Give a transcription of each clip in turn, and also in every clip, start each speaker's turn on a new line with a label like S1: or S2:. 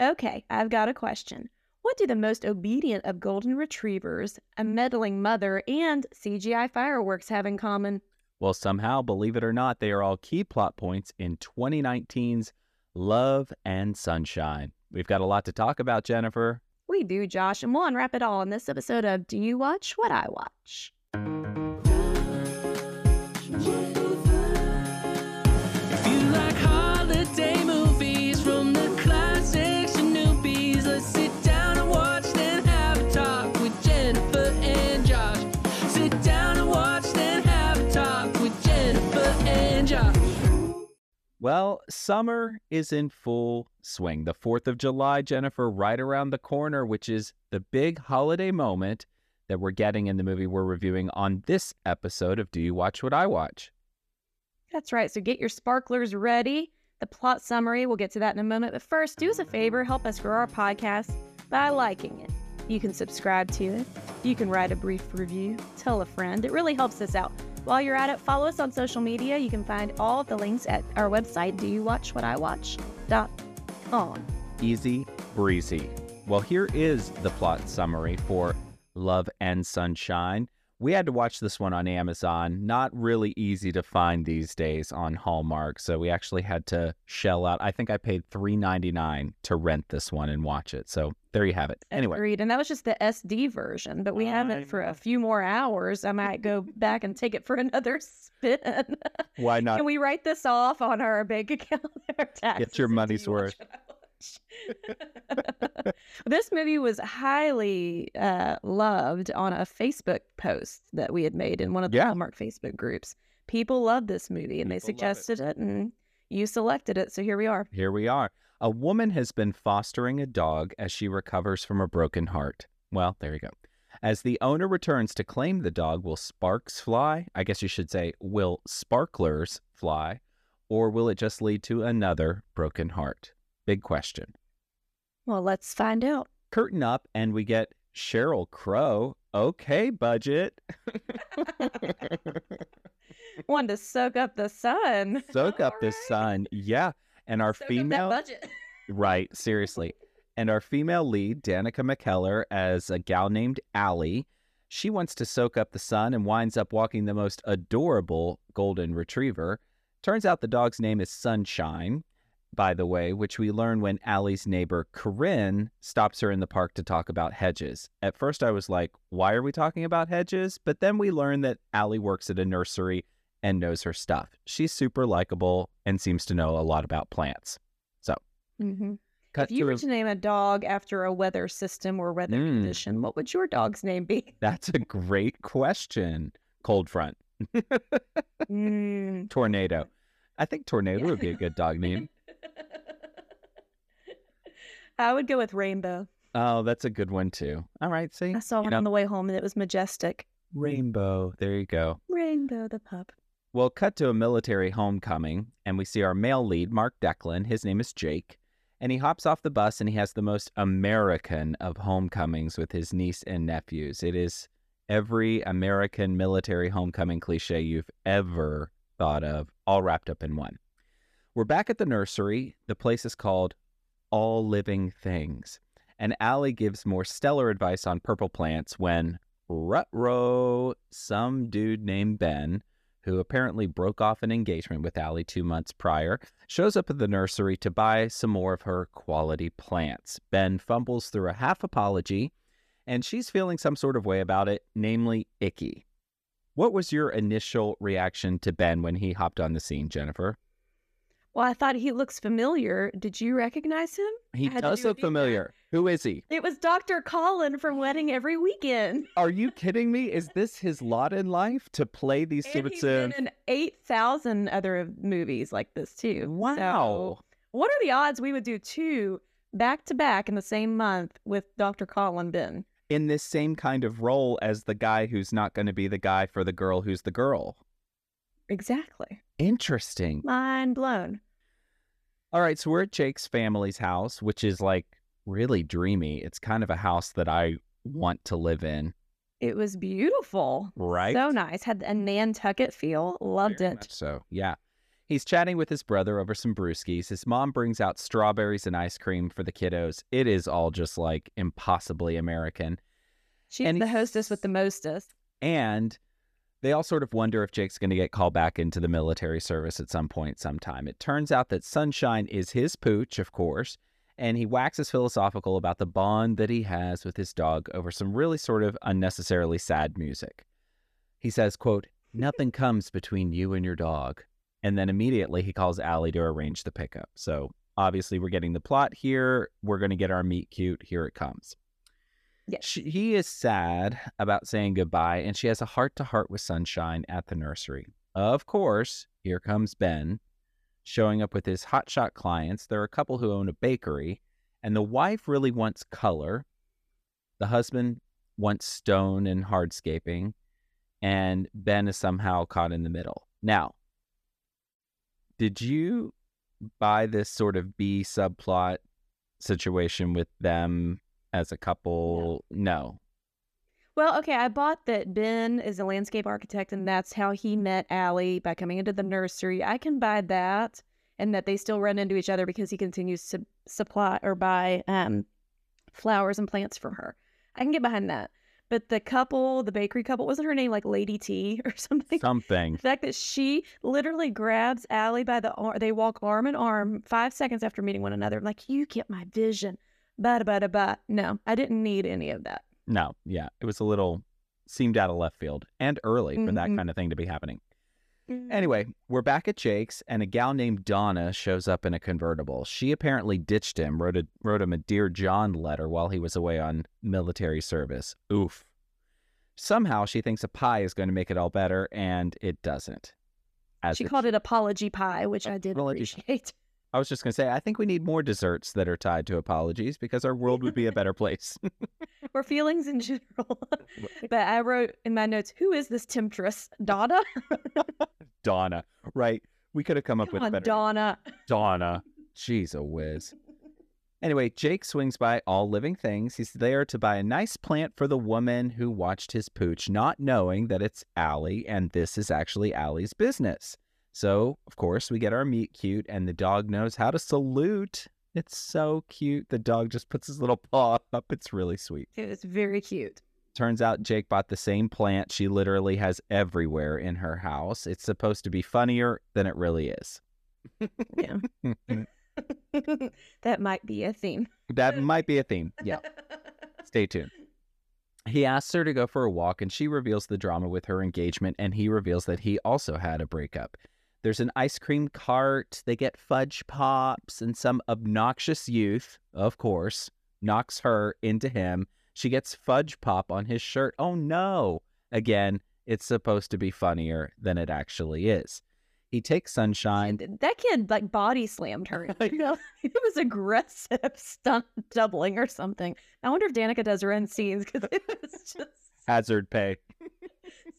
S1: Okay, I've got a question. What do the most obedient of golden retrievers, a meddling mother, and CGI fireworks have in common?
S2: Well, somehow, believe it or not, they are all key plot points in 2019's Love and Sunshine. We've got a lot to talk about, Jennifer.
S1: We do, Josh, and we'll unwrap it all in this episode of Do You Watch What I Watch?
S3: If
S2: Well, summer is in full swing. The 4th of July, Jennifer, right around the corner, which is the big holiday moment that we're getting in the movie we're reviewing on this episode of Do You Watch What I Watch?
S1: That's right, so get your sparklers ready. The plot summary, we'll get to that in a moment. But first, do us a favor, help us grow our podcast by liking it. You can subscribe to it. You can write a brief review, tell a friend. It really helps us out. While you're at it, follow us on social media. You can find all of the links at our website, do you watch what I watch.com.
S2: Easy breezy. Well, here is the plot summary for Love and Sunshine. We had to watch this one on Amazon. Not really easy to find these days on Hallmark, so we actually had to shell out. I think I paid $3.99 to rent this one and watch it. So there you have it. Anyway,
S1: Agreed. And that was just the SD version, but we have it for a few more hours. I might go back and take it for another spin.
S2: why not?
S1: Can we write this off on our bank account? Our taxes
S2: Get
S1: your
S2: money's worth.
S1: this movie was highly uh, loved on a Facebook post that we had made in one of the
S2: Yeah.
S1: Hallmark Facebook groups. People loved this movie and they
S2: People it.
S1: suggested it, and you selected it. So here we are.
S2: Here we are. A woman has been fostering a dog as she recovers from a broken heart. Well, there you go. As the owner returns to claim the dog, will sparks fly? I guess you should say, will sparklers fly? Or will it just lead to another broken heart? Big question.
S1: Well, let's find out.
S2: Curtain up, and we get Sheryl Crow. Okay, budget.
S1: Wanted to soak up the sun.
S2: Soak up the
S1: Alright.
S2: sun. Yeah. And our
S1: Soak
S2: female.
S1: budget.
S2: Right, seriously. And our female lead, Danica McKellar, as a gal named Allie, she wants to soak up the sun and winds up walking the most adorable golden retriever. Turns out the dog's name is Sunshine, by the way, which we learn when Allie's neighbor, Corinne, stops her in the park to talk about hedges. At first, I was like, why are we talking about hedges? But then we learn that Allie works at a nursery and knows her stuff. She's super likable and seems to know a lot about plants.
S1: hmm
S2: Cut
S1: If you were
S2: a-
S1: to name a dog after a weather system or weather
S2: Mm.
S1: condition, what would your dog's name be?
S2: That's a great question. Cold front,
S1: Mm.
S2: tornado. I think tornado
S1: Yeah.
S2: would be a good dog name.
S1: I would go with Rainbow.
S2: Oh, that's a good one too. All right, see,
S1: I saw one
S2: know-
S1: on the way home and it was majestic.
S2: rainbow. There you go.
S1: Rainbow the pup.
S2: Well, cut to a military homecoming, and we see our male lead, Mark Deklin. His name is Jake, and he hops off the bus and he has the most American of homecomings with his niece and nephews. It is every American military homecoming cliche you've ever thought of, all wrapped up in one. We're back at the nursery. The place is called All Living Things. And Allie gives more stellar advice on purple plants when Rutro, some dude named Ben, who apparently broke off an engagement with Allie two months prior, shows up at the nursery to buy some more of her quality plants. Ben fumbles through a half apology, and she's feeling some sort of way about it, namely icky. What was your initial reaction to Ben when he hopped on the scene, Jennifer?
S1: Well, I thought he looks familiar. Did you recognize him?
S2: He
S1: I had to
S2: does look familiar. Who is he?
S1: It was Dr. Colin from Wedding Every Weekend.
S2: Are you kidding me? Is this his lot in life to play these
S1: And
S2: sorts
S1: he's been
S2: of
S1: in 8,000 other movies like this, too. So,
S2: Wow.
S1: what are the odds we would do two back to back in the same month with Dr. Colin Ben?
S2: in this same kind of role as the guy who's not going to be the guy for the girl who's the girl.
S1: Exactly.
S2: Interesting.
S1: Mind blown.
S2: All right, so we're at Jake's family's house, which is like really dreamy. It's kind of a house that I want to live in,
S1: It was beautiful.
S2: right?
S1: So nice. Had a Nantucket feel. Loved
S2: Very
S1: it.
S2: So, yeah. He's chatting with his brother over some brewskis. His mom brings out strawberries and ice cream for the kiddos. It is all just like impossibly American.
S1: She's
S2: And
S1: the hostess with the mostest.
S2: And they all sort of wonder if Jake's going to get called back into the military service at some point, sometime. It turns out that Sunshine is his pooch, of course, and he waxes philosophical about the bond that he has with his dog over some really sort of unnecessarily sad music. He says, quote, nothing comes between you and your dog. And then immediately he calls Allie to arrange the pickup. So obviously we're getting the plot here. We're going to get our meet cute. Here it comes.
S1: Yes.
S2: She, he is sad about saying goodbye, and she has a heart to heart with Sunshine at the nursery. Of course, here comes Ben, showing up with his hotshot clients. There are a couple who own a bakery, and the wife really wants color. The husband wants stone and hardscaping, and Ben is somehow caught in the middle. Now, did you buy this sort of B subplot situation with them as a couple? No.
S1: Well, okay, I bought that Ben is a landscape architect and that's how he met Allie by coming into the nursery. I can buy that and that they still run into each other because he continues to supply or buy um, flowers and plants from her. I can get behind that. But the couple, the bakery couple, wasn't her name like Lady T or something?
S2: Something.
S1: The fact that she literally grabs Allie by the arm, they walk arm in arm five seconds after meeting one another. like, you get my vision. Ba ba da ba. No, I didn't need any of that.
S2: No, yeah. It was a little seemed out of left field and early for that
S1: Mhm.
S2: kind of thing to be happening. Anyway, we're back at Jake's, and a gal named Donna shows up in a convertible. She apparently ditched him, wrote a, wrote him a Dear John letter while he was away on military service. Oof. Somehow she thinks a pie is going to make it all better, and it doesn't. As
S1: she called it apology pie, which I did appreciate.
S2: I was just going to say, I think we need more desserts that are tied to apologies because our world would be a better place.
S1: or feelings in general. but I wrote in my notes, who is this temptress? Donna?
S2: Donna, right? We could have come up
S1: Come
S2: with
S1: on,
S2: better.
S1: Donna.
S2: Donna. Jeez, a whiz. Anyway, Jake swings by all living things. He's there to buy a nice plant for the woman who watched his pooch, not knowing that it's Allie and this is actually Allie's business. So, of course, we get our meet cute, and the dog knows how to salute. It's so cute. The dog just puts his little paw up. It's really sweet.
S1: It was very cute.
S2: Turns out Jake bought the same plant she literally has everywhere in her house. It's supposed to be funnier than it really is.
S1: Yeah. that might be a theme.
S2: that might be a theme. Yeah. Stay tuned. He asks her to go for a walk, and she reveals the drama with her engagement, and he reveals that he also had a breakup. There's an ice cream cart, they get fudge pops, and some obnoxious youth, of course, knocks her into him. She gets fudge pop on his shirt. Oh no! Again, it's supposed to be funnier than it actually is. He takes Sunshine.
S1: That kid like body slammed her. You know, it was aggressive stunt doubling or something. I wonder if Danica does her own scenes because it was just
S2: Hazard pay.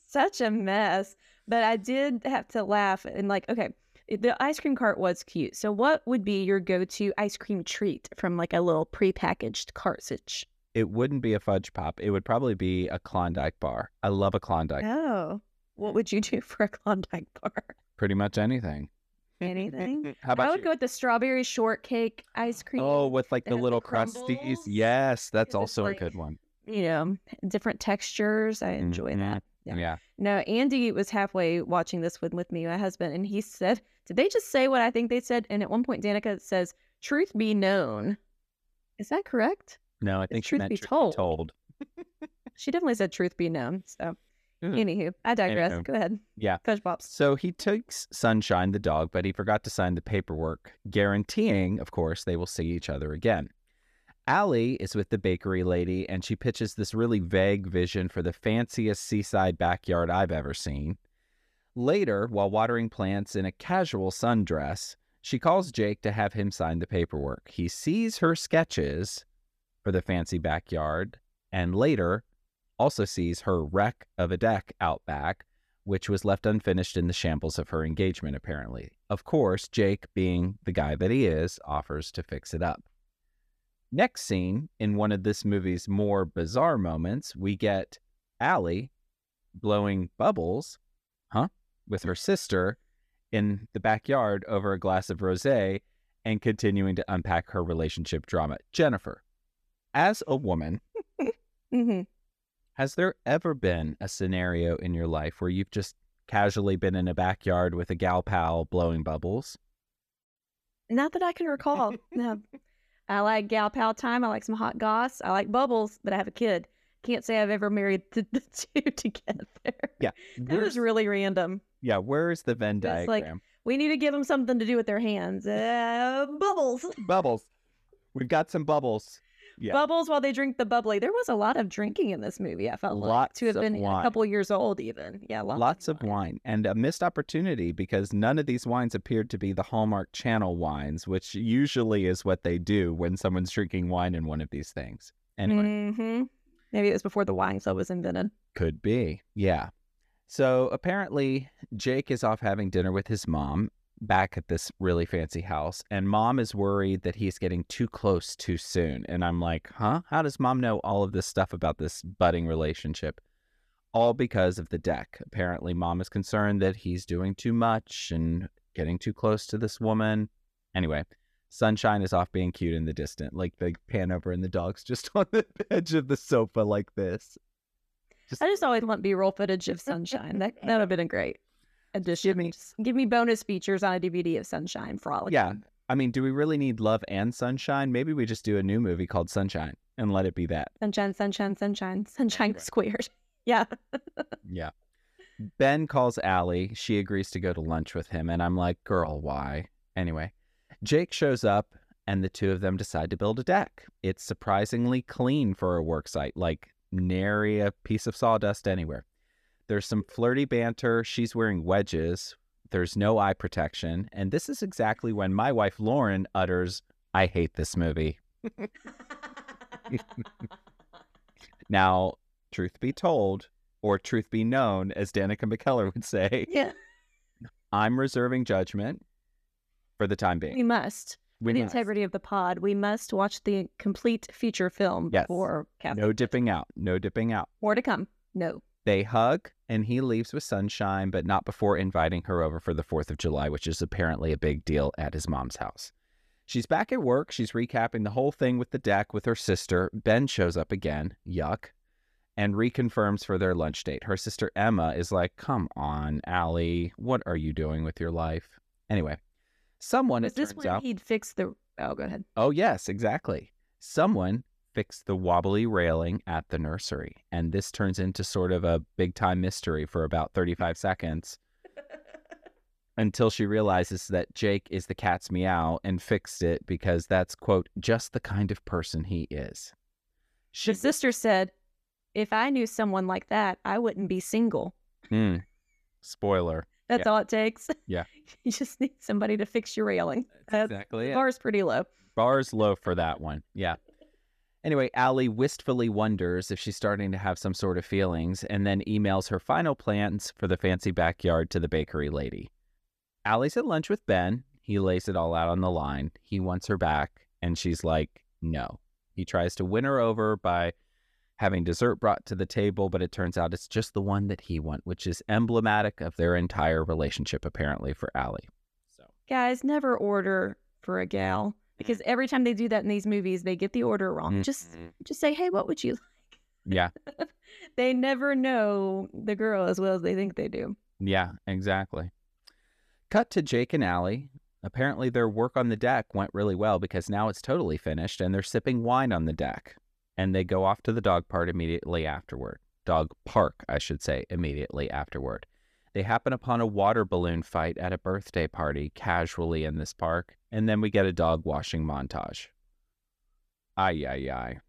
S1: such a mess. But I did have to laugh and like, okay, the ice cream cart was cute. So what would be your go-to ice cream treat from like a little prepackaged cartridge?
S2: it wouldn't be a fudge pop. It would probably be a Klondike bar. I love a Klondike.
S1: Oh, what would you do for a Klondike bar?
S2: Pretty much anything.
S1: Anything?
S2: How about
S1: I would
S2: you?
S1: go with the strawberry shortcake ice cream.
S2: Oh, with like the little crusties. Yes, that's also
S1: like-
S2: a good one.
S1: you know, different textures. I enjoy
S2: Mhm.
S1: that.
S2: Yeah.
S1: Yeah. No, Andy was halfway watching this with, with me, my husband, and he said, Did they just say what I think they said? And at one point, Danica says, Truth be known. Is that correct?
S2: No, I think she
S1: truth
S2: meant
S1: be
S2: truth
S1: told.
S2: be told.
S1: She definitely said truth be known. So,
S2: Mm.
S1: anywho, I digress.
S2: Anywho.
S1: Go ahead.
S2: Yeah.
S1: Fudge Pops.
S2: So he takes Sunshine, the dog, but he forgot to sign the paperwork, guaranteeing, of course, they will see each other again. Allie is with the bakery lady, and she pitches this really vague vision for the fanciest seaside backyard I've ever seen. Later, while watering plants in a casual sundress, she calls Jake to have him sign the paperwork. He sees her sketches for the fancy backyard, and later also sees her wreck of a deck out back, which was left unfinished in the shambles of her engagement, apparently. Of course, Jake, being the guy that he is, offers to fix it up. Next scene, in one of this movie's more bizarre moments, we get Allie blowing bubbles, huh, with her sister, in the backyard over a glass of rosé and continuing to unpack her relationship drama. Jennifer, as a woman,
S1: mm-hmm.
S2: has there ever been a scenario in your life where you've just casually been in a backyard with a gal pal blowing bubbles?
S1: Not that I can recall. no. I like gal pal time. I like some hot goss. I like bubbles, but I have a kid. Can't say I've ever married the, the two together.
S2: Yeah.
S1: That was really random.
S2: yeah, where's the Venn
S1: It's like-
S2: diagram?
S1: We need to give them something to do with their hands. Uh, bubbles.
S2: bubbles. We've got some bubbles. Yeah.
S1: Bubbles while they drink the bubbly. There was a lot of drinking in this movie, I felt like.
S2: Lots
S1: To have been
S2: wine.
S1: a couple years old, even. Yeah, lots,
S2: Lots of wine and a missed opportunity because none of these wines appeared to be the Hallmark Channel wines, which usually is what they do when someone's drinking wine in one of these things. Anyway,
S1: hmm Maybe it was before the wine club was invented.
S2: could be. Yeah. So apparently, Jake is off having dinner with his mom back at this really fancy house, and mom is worried that he's getting too close too soon. And I'm like, huh? How does mom know all of this stuff about this budding relationship? All because of the deck. Apparently, mom is concerned that he's doing too much and getting too close to this woman. Anyway, Sunshine is off being cute in the distant. Like they pan over and the dog's just on the edge of the sofa like this.
S1: I just always want B-roll footage of Sunshine. That that would have been great addition.
S2: Give me-
S1: give me bonus features on a DVD of Sunshine frolicking.
S2: Yeah. I mean, do we really need love and sunshine? Maybe we just do a new movie called Sunshine and let it be that.
S1: Sunshine, sunshine, sunshine, sunshine
S2: Right.
S1: squared. Yeah.
S2: Yeah. Ben calls Allie. She agrees to go to lunch with him. And I'm like, girl, why? Anyway, Jake shows up and the two of them decide to build a deck. It's surprisingly clean for a work site, like nary a piece of sawdust anywhere. There's some flirty banter. She's wearing wedges. There's no eye protection. And this is exactly when my wife Lauren utters, I hate this movie. Now, truth be told, or truth be known, as Danica McKellar would say,
S1: yeah.
S2: I'm reserving judgment for the time being.
S1: We must.
S2: We
S1: the
S2: must.
S1: integrity of the pod. We must watch the complete feature film
S2: Yes.
S1: before.
S2: No dipping out. No dipping out.
S1: More to come. No.
S2: They hug and he leaves with Sunshine, but not before inviting her over for the 4th of July, which is apparently a big deal at his mom's house. She's back at work. She's recapping the whole thing with the deck with her sister. Ben shows up again. Yuck. And reconfirms for their lunch date. Her sister Emma is like, Come on, Allie. What are you doing with your life? Anyway, someone,
S1: Was this when
S2: out.
S1: he'd fix the? Oh, go ahead.
S2: Oh, yes, exactly. Someone fixed the wobbly railing at the nursery. And this turns into sort of a big time mystery for about 35 seconds until she realizes that Jake is the cat's meow and fixed it because that's, quote, just the kind of person he is. She,
S1: The sister said, "If I knew someone like that, I wouldn't be single."
S2: Hmm. spoiler.
S1: That's
S2: Yeah.
S1: all it takes.
S2: Yeah.
S1: you just need somebody to fix your railing. That's
S2: exactly it.
S1: bar's pretty low.
S2: Bars low for that one. Yeah. Anyway, Allie wistfully wonders if she's starting to have some sort of feelings and then emails her final plans for the fancy backyard to the bakery lady. Allie's at lunch with Ben. He lays it all out on the line. He wants her back, and she's like, no. He tries to win her over by having dessert brought to the table, but it turns out it's just the one that he wants, which is emblematic of their entire relationship, apparently, for Allie. So,
S1: Guys, never order for a gal because every time they do that in these movies, they get the order wrong. Just
S2: mhm.
S1: just say, "Hey, what would you?" Like?"
S2: Yeah,
S1: They never know the girl as well as they think they do.
S2: Yeah, exactly. Cut to Jake and Allie. Apparently, their work on the deck went really well because now it's totally finished and they're sipping wine on the deck. And they go off to the dog part immediately afterward. Dog park, I should say, immediately afterward. They happen upon a water balloon fight at a birthday party casually in this park, and then we get a dog washing montage. Ay, ay, ay.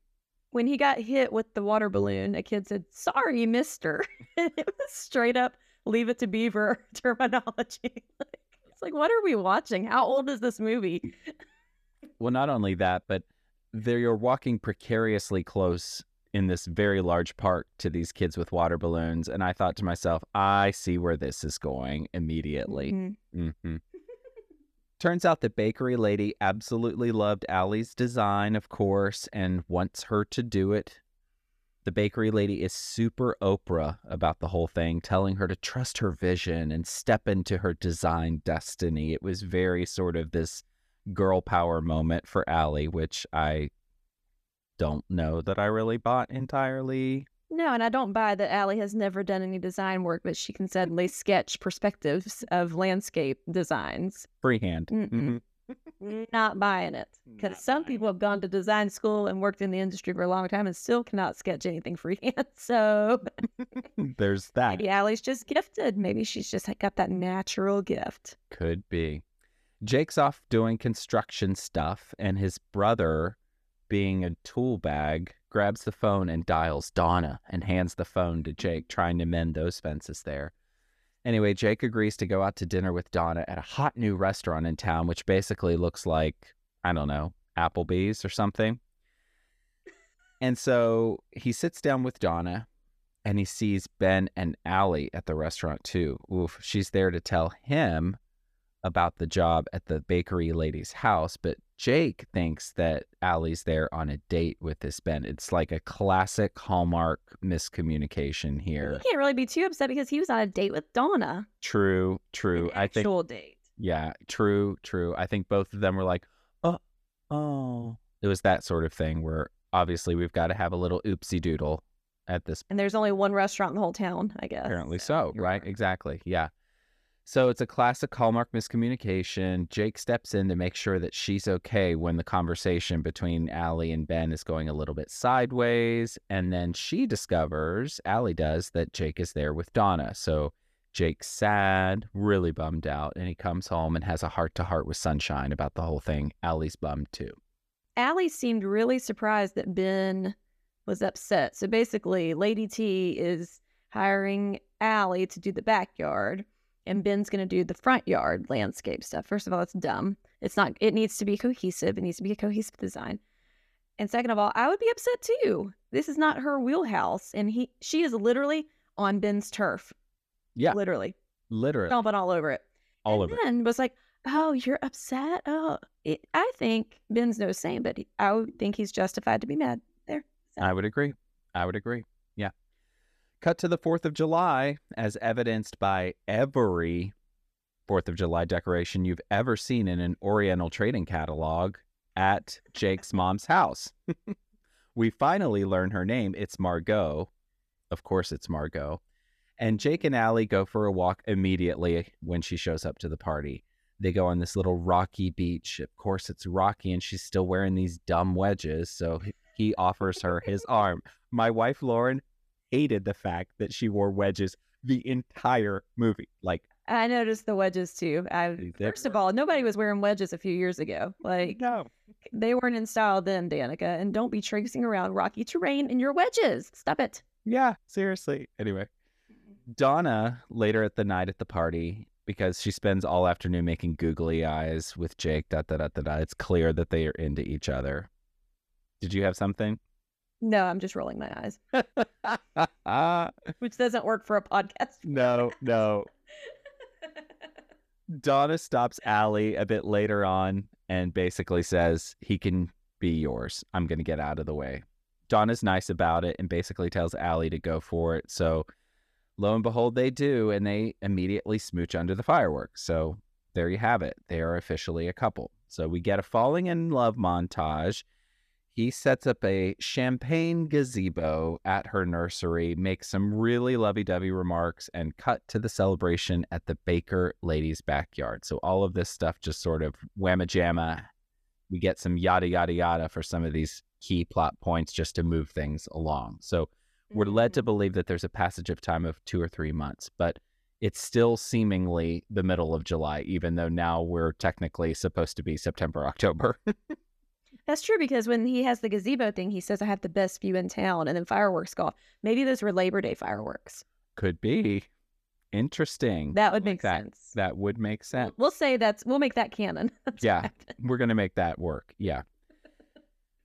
S1: When he got hit with the water balloon, a kid said, "Sorry, Mister." it was straight up "Leave it to Beaver" terminology. it's like, what are we watching? How old is this movie?
S2: Well, not only that, but they're walking precariously close in this very large park to these kids with water balloons. And I thought to myself, I see where this is going immediately.
S1: Mhm.
S2: hmm Turns out the bakery lady absolutely loved Allie's design, of course, and wants her to do it The bakery lady is super Oprah about the whole thing, telling her to trust her vision and step into her design destiny. It was very sort of this girl power moment for Allie, which I don't know that I really bought entirely.
S1: No, and I don't buy that Allie has never done any design work, but she can suddenly sketch perspectives of landscape designs.
S2: Freehand.
S1: Mm-mm.
S2: Mhm.
S1: Not buying it. Because some people have gone to design school and worked in the industry for a long time and still cannot sketch anything freehand. So
S2: There's that.
S1: maybe Allie's just gifted. Maybe she's just got that natural gift.
S2: Could be. Jake's off doing construction stuff, and his brother, being a tool bag, grabs the phone and dials Donna and hands the phone to Jake, trying to mend those fences there. Anyway, Jake agrees to go out to dinner with Donna at a hot new restaurant in town, which basically looks like, I don't know, Applebee's or something. And so he sits down with Donna and he sees Ben and Allie at the restaurant too. Oof, she's there to tell him about the job at the bakery lady's house, but Jake thinks that Allie's there on a date with this Ben. It's like a classic Hallmark miscommunication here.
S1: He can't really be too upset because he was on a date with Donna.
S2: True,
S1: An
S2: true. I think
S1: actual date.
S2: yeah, true, true. I think both of them were like, "Oh, oh." It was that sort of thing where obviously we've got to have a little oopsie doodle at this
S1: And there's only one restaurant in the whole town, I guess.
S2: Apparently so,
S1: you're
S2: right? Exactly. Yeah. So it's a classic Hallmark miscommunication. Jake steps in to make sure that she's okay when the conversation between Allie and Ben is going a little bit sideways. And then she discovers, Allie does, that Jake is there with Donna. So Jake's sad, really bummed out, and he comes home and has a heart to heart with Sunshine about the whole thing. Allie's bummed too.
S1: Allie seemed really surprised that Ben was upset. So basically, Lady T is hiring Allie to do the backyard, and Ben's going to do the front yard landscape stuff. First of all, it's dumb. It's not. It needs to be cohesive. It needs to be a cohesive design. And second of all, I would be upset too. This is not her wheelhouse, and he she is literally on Ben's turf.
S2: Yeah.
S1: literally
S2: Literally,
S1: stomping all over it.
S2: all
S1: and
S2: it.
S1: Ben was like, "Oh, you're upset? Oh, it, I think Ben's no saint, but he, I would think he's justified to be mad." There. So-
S2: I would agree. I would agree. Cut to the 4th of July, as evidenced by every 4th of July decoration you've ever seen in an Oriental trading catalog at Jake's mom's house. we finally learn her name. It's Margot. Of course, it's Margot. And Jake and Allie go for a walk immediately when she shows up to the party. They go on this little rocky beach. Of course, it's rocky, and she's still wearing these dumb wedges. So he offers her his arm. My wife, Lauren, hated the fact that she wore wedges the entire movie. Like,
S1: I noticed the wedges too. I, first of all, nobody was wearing wedges a few years ago. Like
S2: no.
S1: they weren't in style then, Danica. And don't be traipsing around rocky terrain in your wedges. Stop it.
S2: Yeah, seriously. Anyway, Donna later at the night at the party, because she spends all afternoon making googly eyes with Jake, da da da da da. It's clear that they are into each other. Did you have something?
S1: No, I'm just rolling my eyes, which doesn't work for a podcast.
S2: no, no. Donna stops Allie a bit later on and basically says, He can be yours. I'm going to get out of the way. Donna's nice about it and basically tells Allie to go for it. So lo and behold, they do, and they immediately smooch under the fireworks. So there you have it. They are officially a couple. So we get a falling in love montage. He sets up a champagne gazebo at her nursery, makes some really lovey dovey remarks, and cut to the celebration at the Baker lady's backyard. So all of this stuff just sort of whamma jamma. We get some yada yada yada for some of these key plot points just to move things along. So we're led to mm. believe that there's a passage of time of two or three months, but it's still seemingly the middle of July, even though now we're technically supposed to be September, October.
S1: That's true because when he has the gazebo thing, he says, I have the best view in town. And then fireworks go off. Maybe those were Labor Day fireworks.
S2: Could be. Interesting.
S1: That would make
S2: that.
S1: sense.
S2: That would make sense.
S1: We'll say that's, we'll make that canon. That's
S2: Yeah. We're going to make that work. Yeah.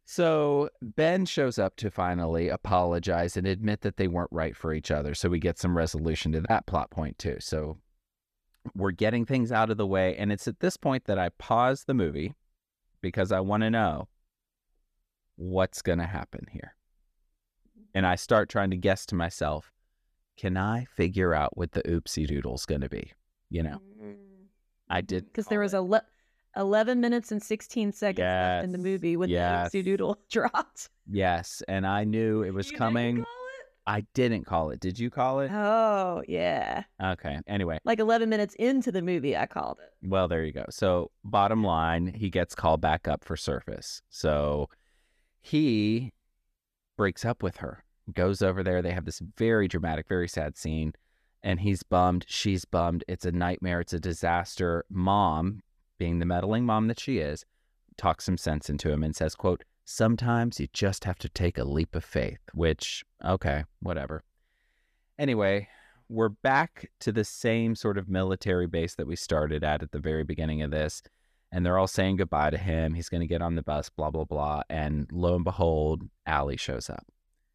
S2: So Ben shows up to finally apologize and admit that they weren't right for each other. So we get some resolution to that plot point too. So we're getting things out of the way. And it's at this point that I pause the movie because I want to know what's going to happen here. and I start trying to guess to myself, can I figure out what the oopsie doodle's going to be? You know, I did
S1: because mm-hmm. there was a le- 11 minutes and 16 seconds left in the movie when
S2: yes.
S1: the Oopsie Doodle dropped.
S2: yes, and I knew it was
S1: You didn't
S2: coming. I didn't call it. Did you call
S1: it?
S2: it?
S1: Oh, yeah.
S2: Okay. Anyway,
S1: Like 11 minutes into the movie, I called it.
S2: well, there you go. So, bottom line, he gets called back up for surface. So, he breaks up with her, goes over there. They have this very dramatic, very sad scene, and he's bummed. She's bummed. It's a nightmare. It's a disaster. Mom, being the meddling mom that she is, talks some sense into him and says, quote, sometimes you just have to take a leap of faith, which, okay, whatever. Anyway, we're back to the same sort of military base that we started at at the very beginning of this. And they're all saying goodbye to him. He's going to get on the bus, blah, blah, blah. And lo and behold, Allie shows up.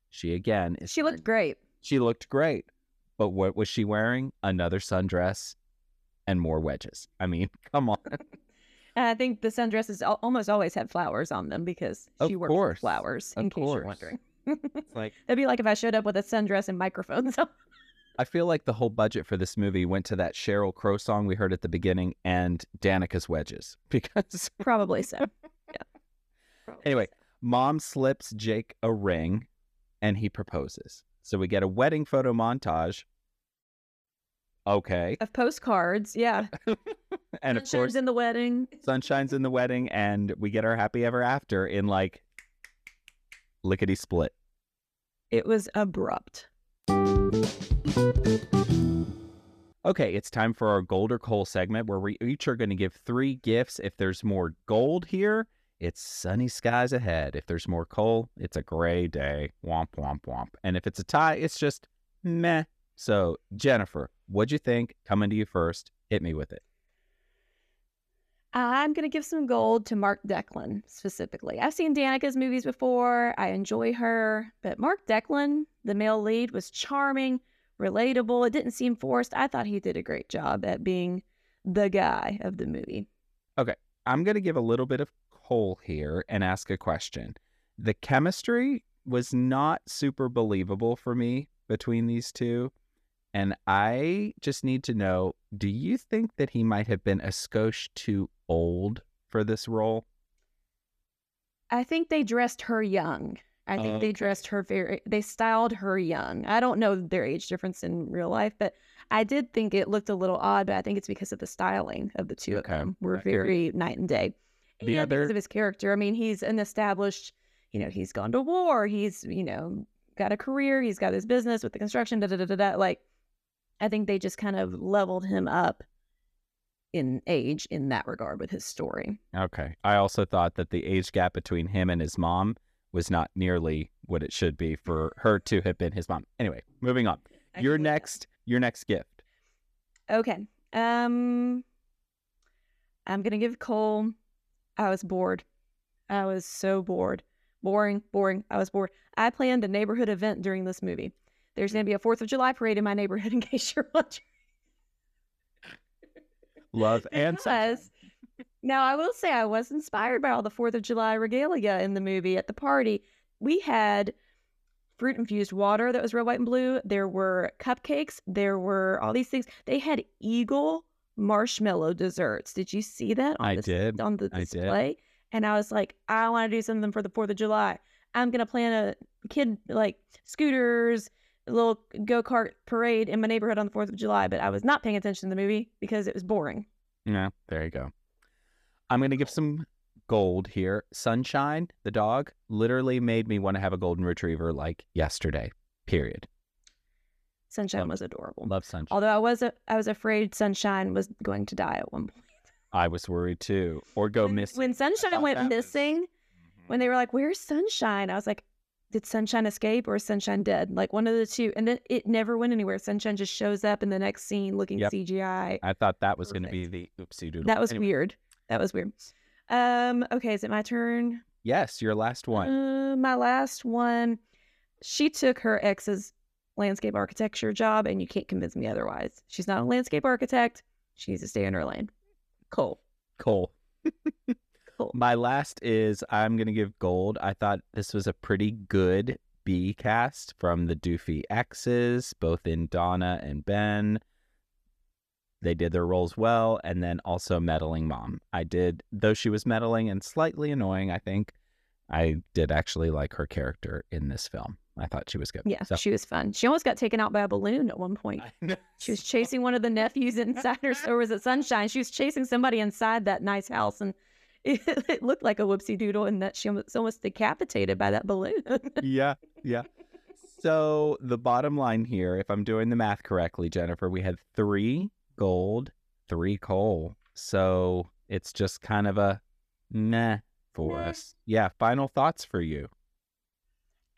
S2: She again is
S1: She looked great.
S2: she looked great. But what was she wearing? Another sundress and more wedges. I mean, come on.
S1: And I think the sundresses al- almost always had flowers on them because
S2: Of
S1: she works
S2: course.
S1: with flowers, in
S2: Of
S1: case you're
S2: course.
S1: wondering.
S2: It's like
S1: That'd be like if I showed up with a sundress and microphones on.
S2: I feel like the whole budget for this movie went to that Sheryl Crow song we heard at the beginning and Danica's wedges because
S1: Probably so. Yeah. Probably
S2: Anyway,
S1: so.
S2: mom slips Jake a ring and he proposes. So we get a wedding photo montage. Okay.
S1: Of postcards, yeah.
S2: And of
S1: Sunshine's
S2: course,
S1: in the wedding.
S2: sunshine's in the wedding and we get our happy ever after in like lickety split.
S1: It was abrupt.
S2: Okay, it's time for our gold or coal segment where we each are going to give three gifts. If there's more gold here, it's sunny skies ahead. If there's more coal, it's a gray day. Womp, womp, womp. And if it's a tie, it's just meh. So, Jennifer, what'd you think? Coming to you first. Hit me with it.
S1: I'm going to give some gold to Mark Deklin specifically. I've seen Danica's movies before. I enjoy her, but Mark Deklin, the male lead, was charming, relatable. It didn't seem forced. I thought he did a great job at being the guy of the movie. Okay.
S2: I'm going to give a little bit of coal here and ask a question. The chemistry was not super believable for me between these two. And I just need to know do you think that he might have been a skosh too old for this role?
S1: I think they dressed her young. I think they dressed her very, they styled her young. I don't know their age difference in real life, but I did think it looked a little odd, but I think it's because of the styling of the two
S2: Okay.
S1: of them. Were very night and day.
S2: The
S1: and because
S2: other-
S1: of his character. I mean, he's an established, you know, he's gone to war. He's, you know, got a career. He's got his business with the construction. Da da da da. da. Like, I think they just kind of leveled him up in age in that regard with his story.
S2: Okay. I also thought that the age gap between him and his mom was not nearly what it should be for her to have been his mom. Anyway, moving on.
S1: I
S2: Your next your next gift.
S1: Okay. Um I'm gonna give coal I was bored. I was so bored. Boring, boring. I was bored. I planned a neighborhood event during this movie. There's gonna be a Fourth of July parade in my neighborhood in case you're wondering.
S2: Love and.
S1: Because- now I will say I was inspired by all the Fourth of July regalia in the movie at the party. We had fruit infused water that was red, white, and blue. There were cupcakes. There were all these things. They had eagle marshmallow desserts. Did you see that on
S2: I
S1: the,
S2: did.
S1: on the
S2: I did.
S1: display? And I was like, I want to do something for the Fourth of July. I'm gonna plan a kid like scooters, little go kart parade in my neighborhood on the Fourth of July. But I was not paying attention to the movie because it was boring.
S2: Yeah, there you go. I'm going to give some gold here. Sunshine, the dog, literally made me want to have a golden retriever like yesterday. Period.
S1: Sunshine
S2: Love-
S1: was adorable.
S2: Love Sunshine.
S1: Although I was a, I was afraid Sunshine was going to die at one point.
S2: I was worried too. Or go
S1: when,
S2: missing.
S1: when Sunshine went
S2: that was-
S1: missing, mm-hmm. when they were like, "Where's Sunshine?" I was like, "Did Sunshine escape or Sunshine dead?" Like one of the two. And then it never went anywhere. Sunshine just shows up in the next scene looking
S2: Yep.
S1: CGI.
S2: I thought that was going to be the oopsie doodle.
S1: That was
S2: Anyway,
S1: weird. That was weird. Um. Okay. Is it my turn?
S2: Yes, your last one.
S1: Uh, my last one. She took her ex's landscape architecture job, and you can't convince me otherwise. She's not a landscape architect. She needs to stay in her lane. Cool.
S2: coal.
S1: Cool.
S2: My last is I'm going to give gold. I thought this was a pretty good B cast from the Doofy X's, both in Donna and Ben. They did their roles well, and then also meddling mom. I did, though she was meddling and slightly annoying. I think I did actually like her character in this film. I thought she was good.
S1: Yeah,
S2: So-
S1: she was fun. She almost got taken out by a balloon at one point. She was chasing one of the nephews inside her, or was it Sunshine? She was chasing somebody inside that nice house, and it, it looked like a whoopsie doodle, and that she was almost decapitated by that balloon.
S2: yeah, yeah. So the bottom line here, if I'm doing the math correctly, Jennifer, we had three gold, three coal. So it's just kind of a meh for us. Yeah. Final thoughts for you.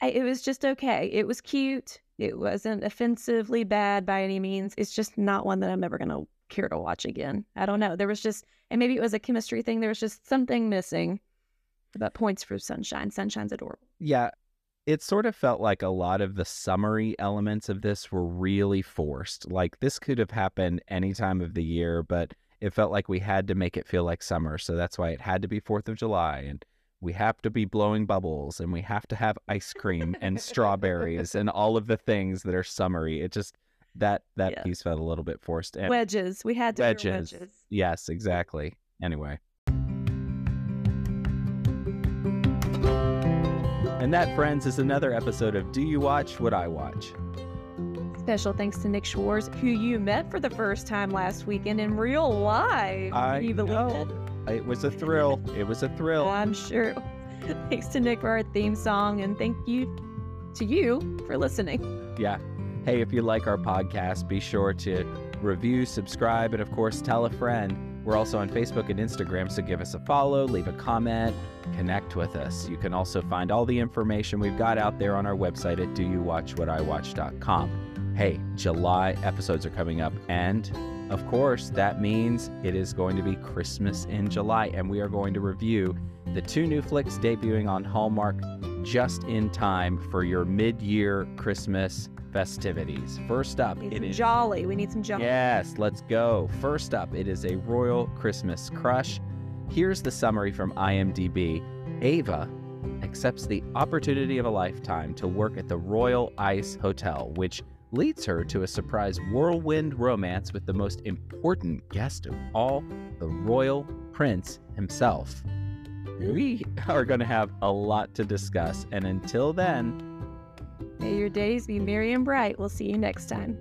S1: I, it was just okay. It was cute. It wasn't offensively bad by any means. It's just not one that I'm ever gonna care to watch again. I don't know. There was just, and maybe it was a chemistry thing. There was just something missing. But points for Sunshine. Sunshine's adorable.
S2: Yeah. It sort of felt like a lot of the summery elements of this were really forced. Like this could have happened any time of the year, but it felt like we had to make it feel like summer. So that's why it had to be 4th of July and we have to be blowing bubbles and we have to have ice cream and strawberries and all of the things that are summery. It just that that
S1: Yeah.
S2: piece felt a little bit forced. And
S1: wedges. We had to
S2: wedges.
S1: wedges.
S2: Yes, exactly. Anyway. And that, friends, is another episode of Do You Watch What I Watch?
S1: Special thanks to Nick Schwartz, who you met for the first time last weekend in real life.
S2: I
S1: you believe
S2: know. It was a thrill. It was a thrill.
S1: I'm sure. Thanks to Nick for our theme song, and thank you to you for listening.
S2: Yeah. Hey, if you like our podcast, be sure to review, subscribe, and of course, tell a friend. We're also on Facebook and Instagram, so give us a follow, leave a comment, connect with us. You can also find all the information we've got out there on our website at doyouwatchwhatiwatch.com. Hey, July episodes are coming up, and of course, that means it is going to be Christmas in July, and we are going to review the two new flicks debuting on Hallmark just in time for your mid-year Christmas festivities. First up, it is
S1: jolly. We need some jolly.
S2: Yes, let's go. First up, it is a Royal Christmas Crush. Here's the summary from IMDb. Ava accepts the opportunity of a lifetime to work at the Royal Ice Hotel, which leads her to a surprise whirlwind romance with the most important guest of all, the Royal Prince himself. We are going to have a lot to discuss, and until then,
S1: May your days be merry and bright. We'll see you next time.